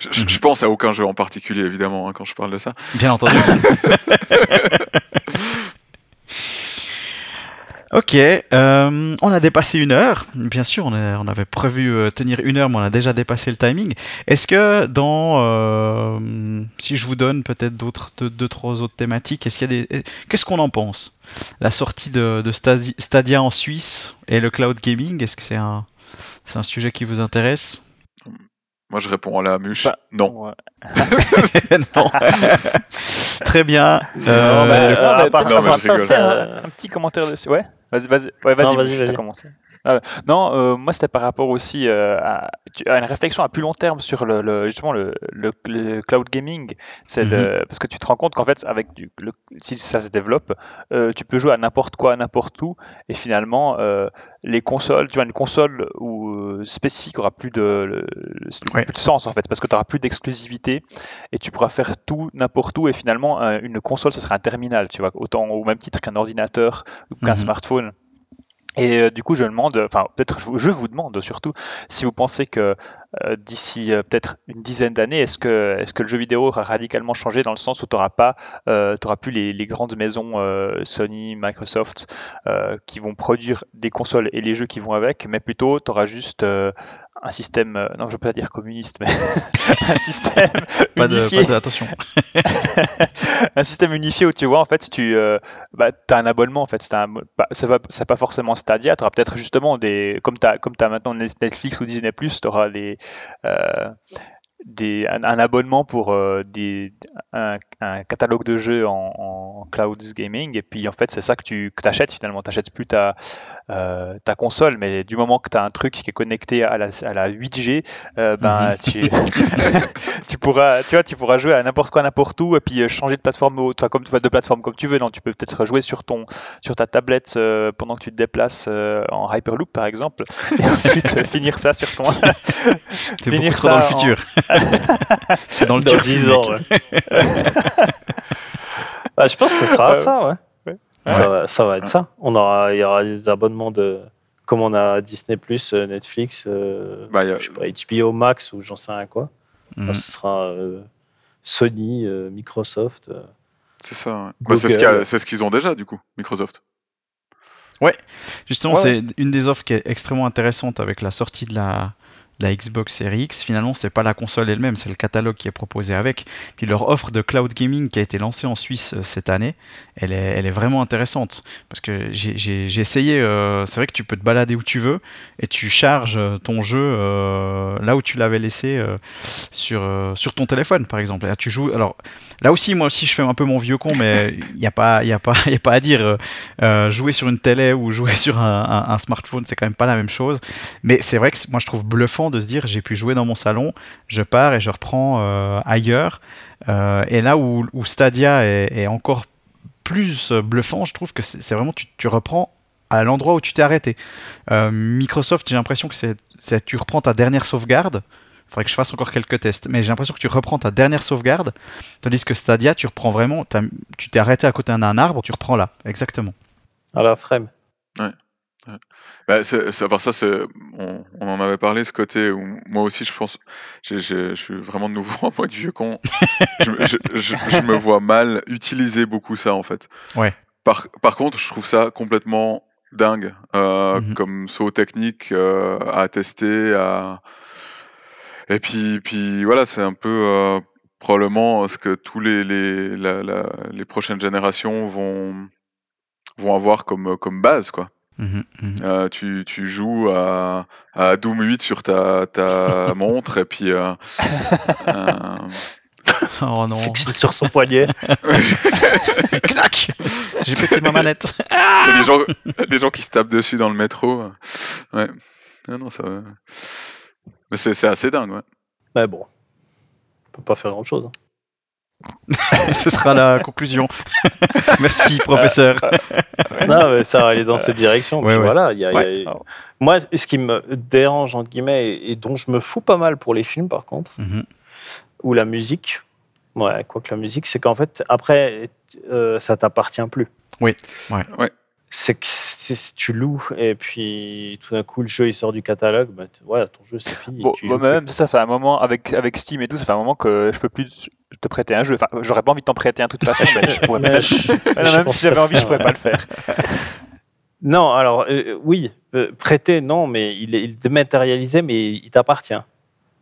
je, je- je pense à aucun jeu en particulier évidemment hein, quand je parle de ça. Bien entendu. ok, euh, on a dépassé une heure. Bien sûr, on, a- on avait prévu euh, tenir une heure, mais on a déjà dépassé le timing. Est-ce que dans, euh, si je vous donne peut-être d'autres, deux, deux, trois autres thématiques, est-ce qu'il y a des, qu'est-ce qu'on en pense? La sortie de, de Stadi- Stadia en Suisse et le cloud gaming, est-ce que c'est un, c'est un sujet qui vous intéresse? Moi, je réponds à la muche. Bah, non. Ouais. Non. Très bien. Non, Euh, non, à part- à part ça, un, un petit commentaire dessus. Ouais, vas-y, vas-y, ouais, vas-y, vas-y, vas-y. commencé. Ah, non, euh, moi c'était par rapport aussi euh, à, une réflexion à plus long terme sur le, le- justement le, le- le cloud gaming. C'est de- parce que tu te rends compte qu'en fait, avec du, le- si ça se développe, euh, tu peux jouer à n'importe quoi, à n'importe où, et finalement euh, les consoles, tu vois, une console où, euh, spécifique aura plus de, Ouais. plus de sens en fait, parce que tu auras plus d'exclusivité et tu pourras faire tout n'importe où, et finalement une console ce sera un terminal, tu vois, autant au même titre qu'un ordinateur ou qu'un Mhm. smartphone. Et euh, du coup, je demande, enfin peut-être je, vous demande surtout, si vous pensez que euh, d'ici euh, peut-être une dizaine d'années, est-ce que, est-ce que le jeu vidéo aura radicalement changé dans le sens où tu n'auras pas, t'auras plus les, les grandes maisons Sony, Microsoft qui vont produire des consoles et les jeux qui vont avec, mais plutôt tu auras juste un système, euh, non je veux pas dire communiste, mais un système pas de, unifié pas de- attention. un système unifié où tu vois en fait tu euh, bah, as un abonnement en fait c'est un, bah, ça va c'est pas forcément Stadia tu auras peut-être justement des comme tu as comme as maintenant Netflix ou Disney Plus tu auras des euh, des, un, un abonnement pour euh, des, un, un catalogue de jeux en, en cloud gaming et puis en fait c'est ça que tu que achètes finalement tu n'achètes plus ta, euh, ta console mais du moment que tu as un truc qui est connecté à la, à la 8G euh, ben Mhm. tu, tu pourras tu vois tu pourras jouer à n'importe quoi n'importe où et puis changer de plateforme au- toi, comme de plateforme comme tu veux non tu peux peut-être jouer sur ton sur ta tablette pendant que tu te déplaces en Hyperloop par exemple et ensuite finir ça sur ton finir trop dans le ça en- futur. C'est dans le Dans turfu, 10 mec. ans, ouais. Bah, je pense que ce sera Ouais. ça, ouais. Ouais. Ça, va, ça va être ça. On aura, il y aura des abonnements de, comme on a Disney+, euh, Netflix, euh, Bah, y a- je sais pas, HBO Max ou j'en sais rien quoi. Bah, ce sera euh, Sony, euh, Microsoft. C'est ça. ouais. Bah, c'est ce qu'ils ont déjà, du coup, Microsoft. Justement, Ouais, c'est une des offres qui est extrêmement intéressante avec la sortie de la, la Xbox Series X. Finalement, c'est pas la console elle-même, c'est le catalogue qui est proposé avec. Puis leur offre de cloud gaming qui a été lancée en Suisse euh, cette année, elle est, vraiment intéressante. Parce que j'ai- essayé, euh, c'est vrai que tu peux te balader où tu veux et tu charges euh, ton jeu là où tu l'avais laissé sur, ton téléphone, par exemple. Là, tu joues. Alors là aussi, moi aussi, je fais un peu mon vieux con, mais il n'y a, pas- a, a pas à dire. jouer sur une télé ou jouer sur un, un- un smartphone, c'est quand même pas la même chose. Mais c'est vrai que moi je trouve bluffant de se dire j'ai pu jouer dans mon salon, je pars et je reprends euh, ailleurs. Euh, et là où, où Stadia est, est encore plus euh, bluffant, je trouve que c'est vraiment tu, tu reprends à l'endroit où tu t'es arrêté. Euh, Microsoft, j'ai l'impression que c'est tu reprends ta dernière sauvegarde. Il faudrait que je fasse encore quelques tests, mais j'ai l'impression que tu reprends ta dernière sauvegarde, tandis que Stadia, tu reprends vraiment, tu t'es arrêté à côté d'un arbre, tu reprends là, exactement. À la frame. Bah, c'est, à part ça, c'est, on, on en avait parlé, ce côté où moi aussi, je pense, j'ai- j'ai- je suis vraiment de nouveau en mode vieux con. je, me- je, je- je me vois mal utiliser beaucoup ça, en fait. Ouais. Par, par contre, je trouve ça complètement dingue euh, Mhm. comme saut technique euh, à tester. À... Et puis, puis voilà, c'est un peu euh, probablement ce que tous les, les, la- la- les prochaines générations vont, vont avoir comme, comme base, quoi. Mhm, mhm. Euh, tu, tu joues à, à Doom 8 sur ta, ta montre et puis euh, euh, Oh non, sur son poignet. clac J'ai pété ma manette. il y a des gens, des gens qui se tapent dessus dans le métro. Ouais. Ah non, ça. Mais c'est c'est assez dingue, ouais. Mais bon. On peut pas faire grand chose. Ce sera la conclusion. Merci, professeur. non, mais ça va aller dans cette direction. Ouais, puis ouais. voilà, il y a- il y a- Ouais. Alors, Moi, ce qui me dérange, entre guillemets, et et dont je me fous pas mal pour les films, par contre, Mhm. ou la musique, ouais, quoi que la musique, c'est qu'en fait, après, euh, ça t'appartient plus. Oui, ouais. C'est que si tu loues et puis tout d'un coup le jeu il sort du catalogue, bah, ouais, ton jeu c'est fini. Bon, même ça fait un moment avec avec Steam et tout, ça fait un moment que je peux plus te prêter un jeu. Enfin, j'aurais pas envie de t'en prêter un de toute façon, mais je pourrais peut-être. je- Ouais, non, même si j'avais pas envie, je pourrais pas le faire. Non, alors euh, oui, euh, prêter non, mais il est dématérialisé, mais il t'appartient.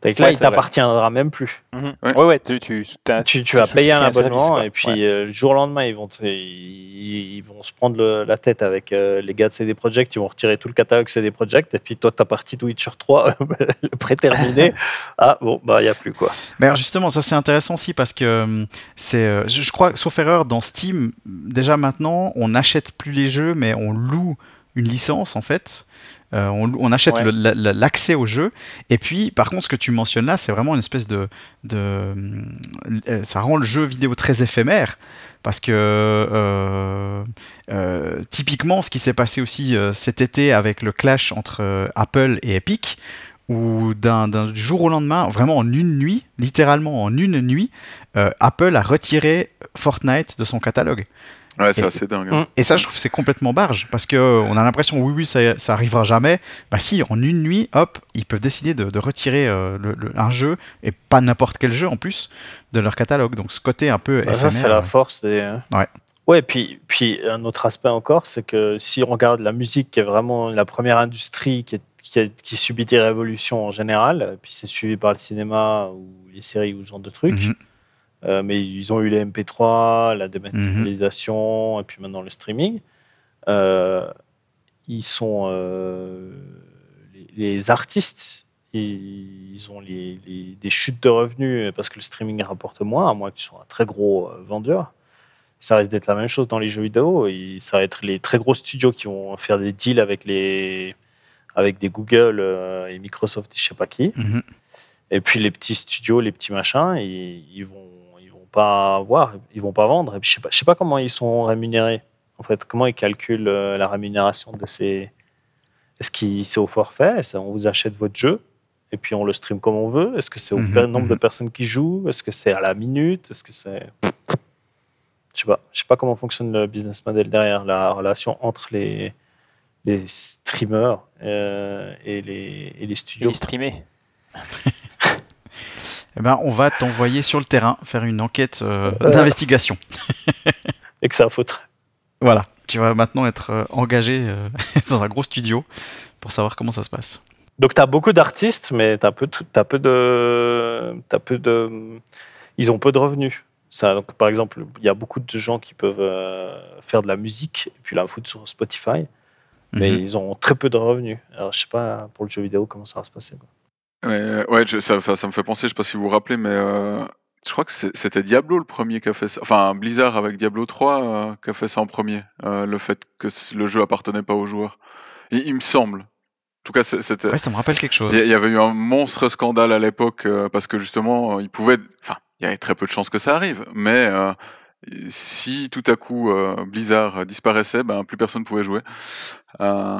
Donc là, Ouais, il t'appartiendra même plus. Mhm. Ouais. Ouais, ouais, tu, tu, Tu, tu tu vas payer un service, abonnement et puis Ouais. euh, le jour au lendemain, ils vont, te- ils, ils vont se prendre le- la tête avec euh, les gars de CD Projekt, ils vont retirer tout le catalogue CD Projekt et puis toi, ta partie de Witcher 3, le pré-terminé, ah bon, bah il n'y a plus quoi. Mais alors justement, ça c'est intéressant aussi parce que euh, c'est, je je crois, sauf erreur, dans Steam, déjà maintenant, on n'achète plus les jeux, mais on loue une licence en fait. Euh, on, on achète Ouais. l'accès au jeu. Et puis, par contre, ce que tu mentionnes là, c'est vraiment une espèce de, de, euh, ça rend le jeu vidéo très éphémère. Parce que euh, euh, typiquement, ce qui s'est passé aussi cet été avec le clash entre Apple et Epic, où d'un jour au lendemain, vraiment en une nuit, littéralement en une nuit, Apple a retiré Fortnite de son catalogue. Ouais, c'est Et- assez dingue. hein. Et ça, je trouve que c'est complètement barge, parce que euh, on a l'impression, oui, oui, ça, ça arrivera jamais. Bah si, en une nuit, hop, ils peuvent décider de, de retirer euh, le- le- un jeu, et pas n'importe quel jeu en plus, de leur catalogue. Donc ce côté un peu Bah, ça, c'est la euh, force des. Ouais. Ouais, puis, puis un autre aspect encore, c'est que si on regarde la musique, qui est vraiment la première industrie qui, est- qui, est- qui subit des révolutions en général, puis c'est suivi par le cinéma ou les séries ou ce genre de trucs, mhm. Euh, mais ils ont eu les MP3, la dématérialisation, et puis maintenant le streaming. Euh, ils sont. euh, les, les artistes, ils, ont les, les- des chutes de revenus parce que le streaming rapporte moins, à moins tu sois un très gros vendeur. Ça risque d'être la même chose dans les jeux vidéo. Et ça va être les très gros studios qui vont faire des deals avec les avec des Google et Microsoft et je sais pas qui. Mhm. Et puis les petits studios, les petits machins, ils vont pas voir, ils vont pas vendre. Et puis je sais pas, je sais pas comment ils sont rémunérés. En fait, comment ils calculent euh, la rémunération de ces Est-ce que c'est au forfait? On vous achète votre jeu? Et puis on le stream comme on veut? Est-ce que c'est au Mhm, per- nombre de mhm. personnes qui jouent? Est-ce que c'est à la minute? Est-ce que c'est je sais pas, je sais pas comment fonctionne le business model derrière la relation entre les les streamers euh, et les et les Et studios. les streamer. Eh ben, on va t'envoyer sur le terrain faire une enquête euh, Euh. d'investigation. Et que ça faute. Voilà, tu vas maintenant être euh, engagé euh, dans un gros studio pour savoir comment ça se passe. Donc tu as beaucoup d'artistes, mais tu as peu, de- peu de, peu de, ils ont peu de revenus. Ça, donc, par exemple, il y a beaucoup de gens qui peuvent euh, faire de la musique et puis la foutre sur Spotify, mais Mhm. ils ont très peu de revenus. Alors je sais pas pour le jeu vidéo comment ça va se passer. quoi. Ouais, ouais je- ça, me fait penser, je sais pas si vous vous rappelez, mais euh, je crois que c'était Diablo le premier qui a fait ça. Enfin, Blizzard avec Diablo 3 euh, qui a fait ça en premier. euh, le fait que le jeu appartenait pas aux joueurs. Il, il me semble. tout cas, c'était. Ouais, ça me rappelle quelque chose. Il y avait eu un monstre scandale à l'époque euh, parce que justement, il pouvait. Enfin, il y avait très peu de chances que ça arrive, mais euh, si tout à coup euh, Blizzard disparaissait, ben plus personne pouvait jouer. Euh,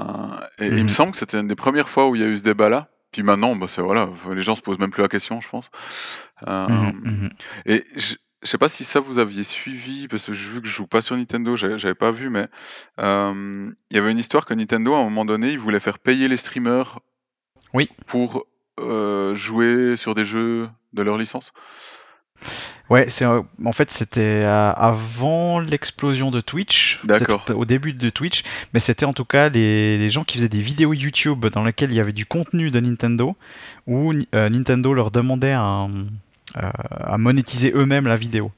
et il me Mhm. semble que c'était une des premières fois où il y a eu ce débat-là. Puis maintenant, bah, c'est voilà, les gens se posent même plus la question, je pense. Euh, Mhm, mhm. Et je, je sais pas si ça vous aviez suivi, parce que vu que je joue pas sur Nintendo, j'avais pas vu, mais euh, il y avait une histoire que Nintendo, à un moment donné, ils voulaient faire payer les streamers Oui. pour euh, jouer sur des jeux de leur licence. Ouais, c'est euh, en fait c'était euh, avant l'explosion de Twitch, D'accord. au début de Twitch, mais c'était en tout cas les, les gens qui faisaient des vidéos YouTube dans lesquelles il y avait du contenu de Nintendo, où euh, Nintendo leur demandait un- euh, à monétiser eux-mêmes la vidéo.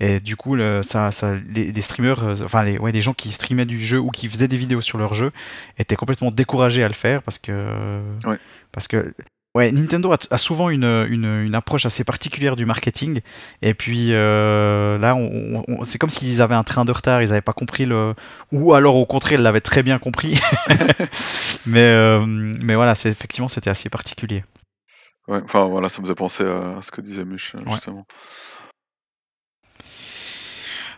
Et du coup, le- ça, ça, les, les streamers, euh, enfin les, ouais, les gens qui streamaient du jeu ou qui faisaient des vidéos sur leur jeu étaient complètement découragés à le faire parce que, Ouais. parce que ouais, Nintendo a, a souvent une, une, une approche assez particulière du marketing. Et puis euh, là, on, on- c'est comme s'ils avaient un train de retard, ils n'avaient pas compris le. Ou alors au contraire, ils l'avaient très bien compris. mais, euh, mais voilà, c'est, effectivement, c'était assez particulier. Ouais, enfin voilà, ça me faisait penser à ce que disait Mush, Ouais.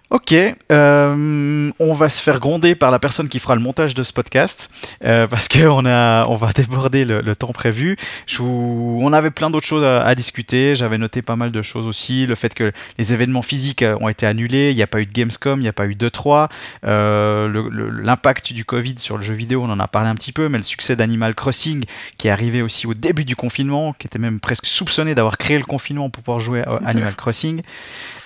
Ok, euh, on va se faire gronder par la personne qui fera le montage de ce podcast euh, parce qu'on a, on va déborder le, le temps prévu. Je vous- on avait plein d'autres choses à, à discuter. J'avais noté pas mal de choses aussi. Le fait que les événements physiques euh, ont été annulés, il n'y a pas eu de Gamescom, il n'y a pas eu d'E3. Euh, le- le- L'impact du Covid sur le jeu vidéo, on en a parlé un petit peu, mais le succès d'Animal Crossing qui est arrivé aussi au début du confinement, qui était même presque soupçonné d'avoir créé le confinement pour pouvoir jouer à Animal Crossing.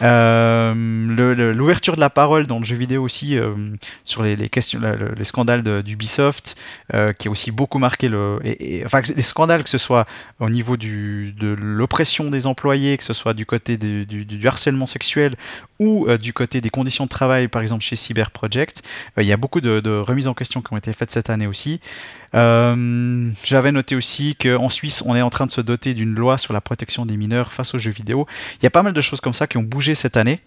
Euh, le- le- L'ouverture de la parole dans le jeu vidéo aussi euh, sur les, questions, les scandales d'Ubisoft, euh, qui a aussi beaucoup marqué le, enfin les scandales que ce soit au niveau de l'oppression des employés, que ce soit du côté du, harcèlement sexuel ou euh, du côté des conditions de travail, par exemple chez Cyber Project, euh, il y a beaucoup de, remises en question qui ont été faites cette année aussi. J'avais noté aussi qu'en Suisse, on est en train de se doter d'une loi sur la protection des mineurs face aux jeux vidéo. Il y a pas mal de choses comme ça qui ont bougé cette année.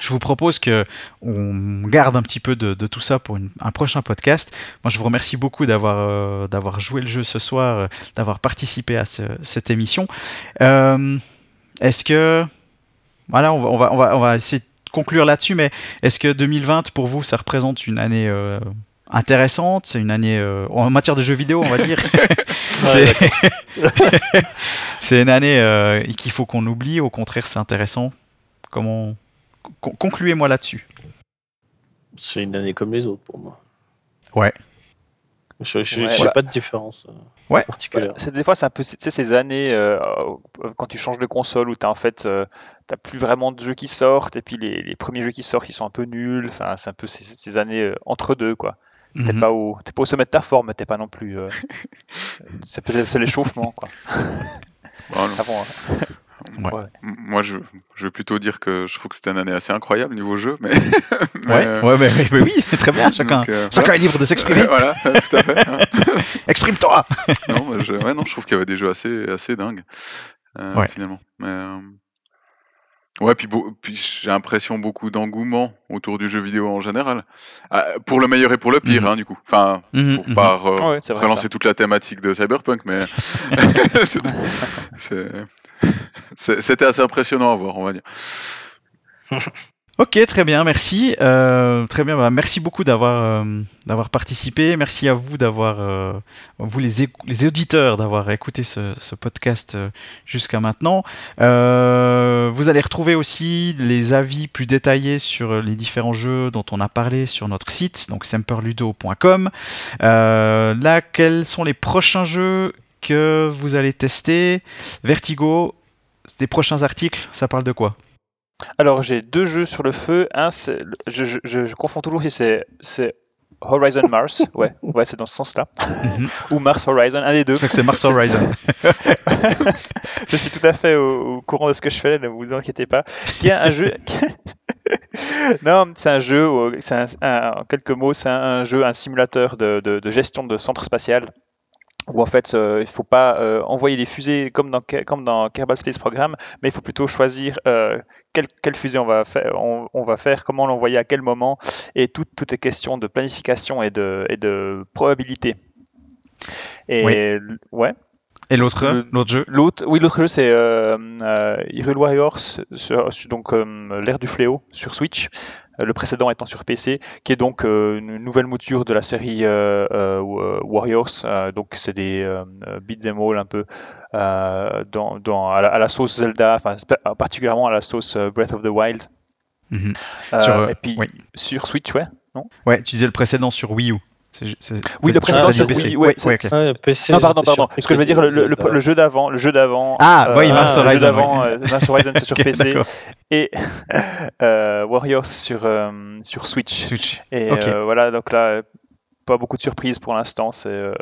Je vous propose que on garde un petit peu de, de tout ça pour une- un prochain podcast. Moi, je vous remercie beaucoup d'avoir euh, d'avoir joué le jeu ce soir, euh, d'avoir participé à ce- cette émission. Euh, est-ce que voilà, on va, on va, on va, on va essayer de conclure là-dessus, mais est-ce que 2020 pour vous, ça représente une année intéressante, c'est une année euh, en matière de jeux vidéo, on va dire. c'est c'est une année euh, qu'il faut qu'on oublie. Au contraire, c'est intéressant. Comment concluez-moi là-dessus. C'est une année comme les autres pour moi. Ouais. Je je- Ouais, j'ai voilà. pas de différence euh, Ouais. particulière. C'est des fois c'est un peu ces années euh, quand tu changes de console où tu en fait euh, t'as plus vraiment de jeux qui sortent et puis les, les premiers jeux qui sortent ils sont un peu nuls. Enfin c'est un peu ces, ces années euh, entre deux quoi. T'es Mhm. pas au t'es pas au sommet de ta forme, mais t'es pas non plus. euh, c'est l'échauffement quoi. Avant, hein. Ouais. Ouais. M- Moi, je, je vais plutôt dire que je trouve que c'était une année assez incroyable niveau jeu, mais. mais, Ouais, euh, ouais, mais, mais- mais oui, c'est très bien. Chacun, donc, euh, chacun voilà. est libre de s'exprimer. voilà, tout à fait. hein. Exprime-toi. non, je, ouais, non, je trouve qu'il y avait des jeux assez, assez dingues, euh, Ouais. finalement. Mais, euh, Ouais, puis, j'ai l'impression beaucoup d'engouement autour du jeu vidéo en général. Ah, pour le meilleur et pour le pire, Mhm. hein, du coup. Enfin, Mhm, pour mhm. pas Ouais, vrai, relancer ça. toute la thématique de Cyberpunk, mais c'est- c'était assez impressionnant à voir, on va dire. Ok, très bien, merci. Euh, très bien, bah, merci beaucoup d'avoir euh, d'avoir participé. Merci à vous d'avoir, euh, vous les, les auditeurs, d'avoir écouté ce, ce podcast jusqu'à maintenant. Vous allez retrouver aussi les avis plus détaillés sur les différents jeux dont on a parlé sur notre site, donc semperludo.com. Là, quels sont les prochains jeux que vous allez tester Vertigo, des prochains articles, ça parle de quoi? Alors j'ai deux jeux sur le feu. Un, c'est- je, je- je- je confonds toujours si c'est c'est Horizon Mars. Ouais, ouais, c'est dans ce sens-là. Mhm. Ou Mars Horizon, un des deux. Je crois que c'est Mars Horizon. je suis tout à fait au, au courant de ce que je fais, ne vous inquiétez pas. Qui est un jeu. non, c'est un jeu, un- un- en quelques mots, c'est un, un jeu, un simulateur de, de- de gestion de centre spatial. Où en fait, euh, il ne faut pas euh, envoyer des fusées comme dans, comme dans Kerbal Space Program, mais il faut plutôt choisir euh, quelle, quelle fusée on va, faire, on, on va faire, comment l'envoyer, à quel moment, et tout, tout est question de planification et de, et de probabilité. Et Oui. ouais. Et l'autre Le- l'autre jeu L'autre, oui, l'autre jeu c'est euh, euh, Hyrule Warriors, sur- sur- donc euh, l'ère du fléau sur Switch. euh, Le précédent étant sur PC, qui est donc une nouvelle mouture de la série Warriors. donc c'est des beat 'em all un peu dans, dans- à, la, à la sauce Zelda, enfin particulièrement à la sauce Breath of the Wild. Mhm. Sur, et puis oui. sur Switch, ouais. Ouais, tu disais le précédent sur Wii U. Oui, le précédent dit sur PC. Ouais, Ouais, Non, pardon, pardon. Ce que je veux dire, le, le- le- le jeu d'avant, le jeu d'avant. Ah, oui, euh, Mars le Horizon, jeu d'avant, oui. euh, Mars Horizon, c'est sur PC. et euh, Warriors sur, euh, sur Switch. Switch. Et euh, voilà, donc là, pas beaucoup de surprises pour l'instant. C'est euh,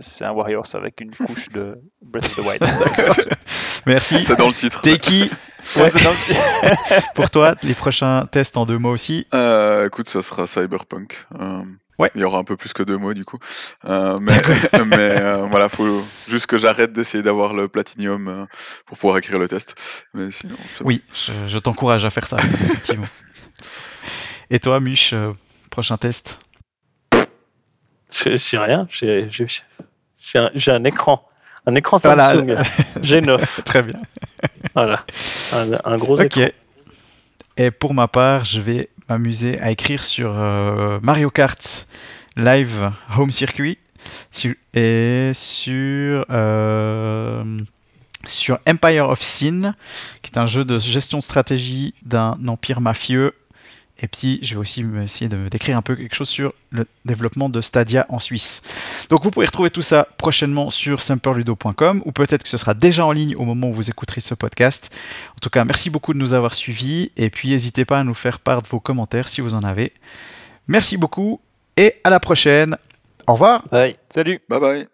c'est un Warriors avec une couche de Breath of the Wild. Merci. C'est dans le titre. Teki, Ouais, pour toi, les prochains tests en deux mots aussi. Euh, écoute, ça sera Cyberpunk. Euh, Ouais. Il y aura un peu plus que deux mots du coup. Euh, mais mais euh, voilà, faut juste que j'arrête d'essayer d'avoir le platinium euh, pour pouvoir écrire le test. Mais sinon. Oui, je, je t'encourage à faire ça, effectivement. Et toi, Muche, euh, prochain test? J'ai rien, j'ai un, écran. Un écran Voilà. Samsung G9. Très bien. Voilà. Un, un gros Ok. écran. Et pour ma part, je vais m'amuser à écrire sur euh, Mario Kart Live Home Circuit et sur, euh, sur Empire of Sin, qui est un jeu de gestion de stratégie d'un empire mafieux. Et puis, je vais aussi essayer de décrire un peu quelque chose sur le développement de Stadia en Suisse. Donc, vous pouvez retrouver tout ça prochainement sur simperludo.com ou peut-être que ce sera déjà en ligne au moment où vous écouterez ce podcast. En tout cas, merci beaucoup de nous avoir suivis et puis n'hésitez pas à nous faire part de vos commentaires si vous en avez. Merci beaucoup et à la prochaine. Au revoir. Ouais. Salut Bye bye.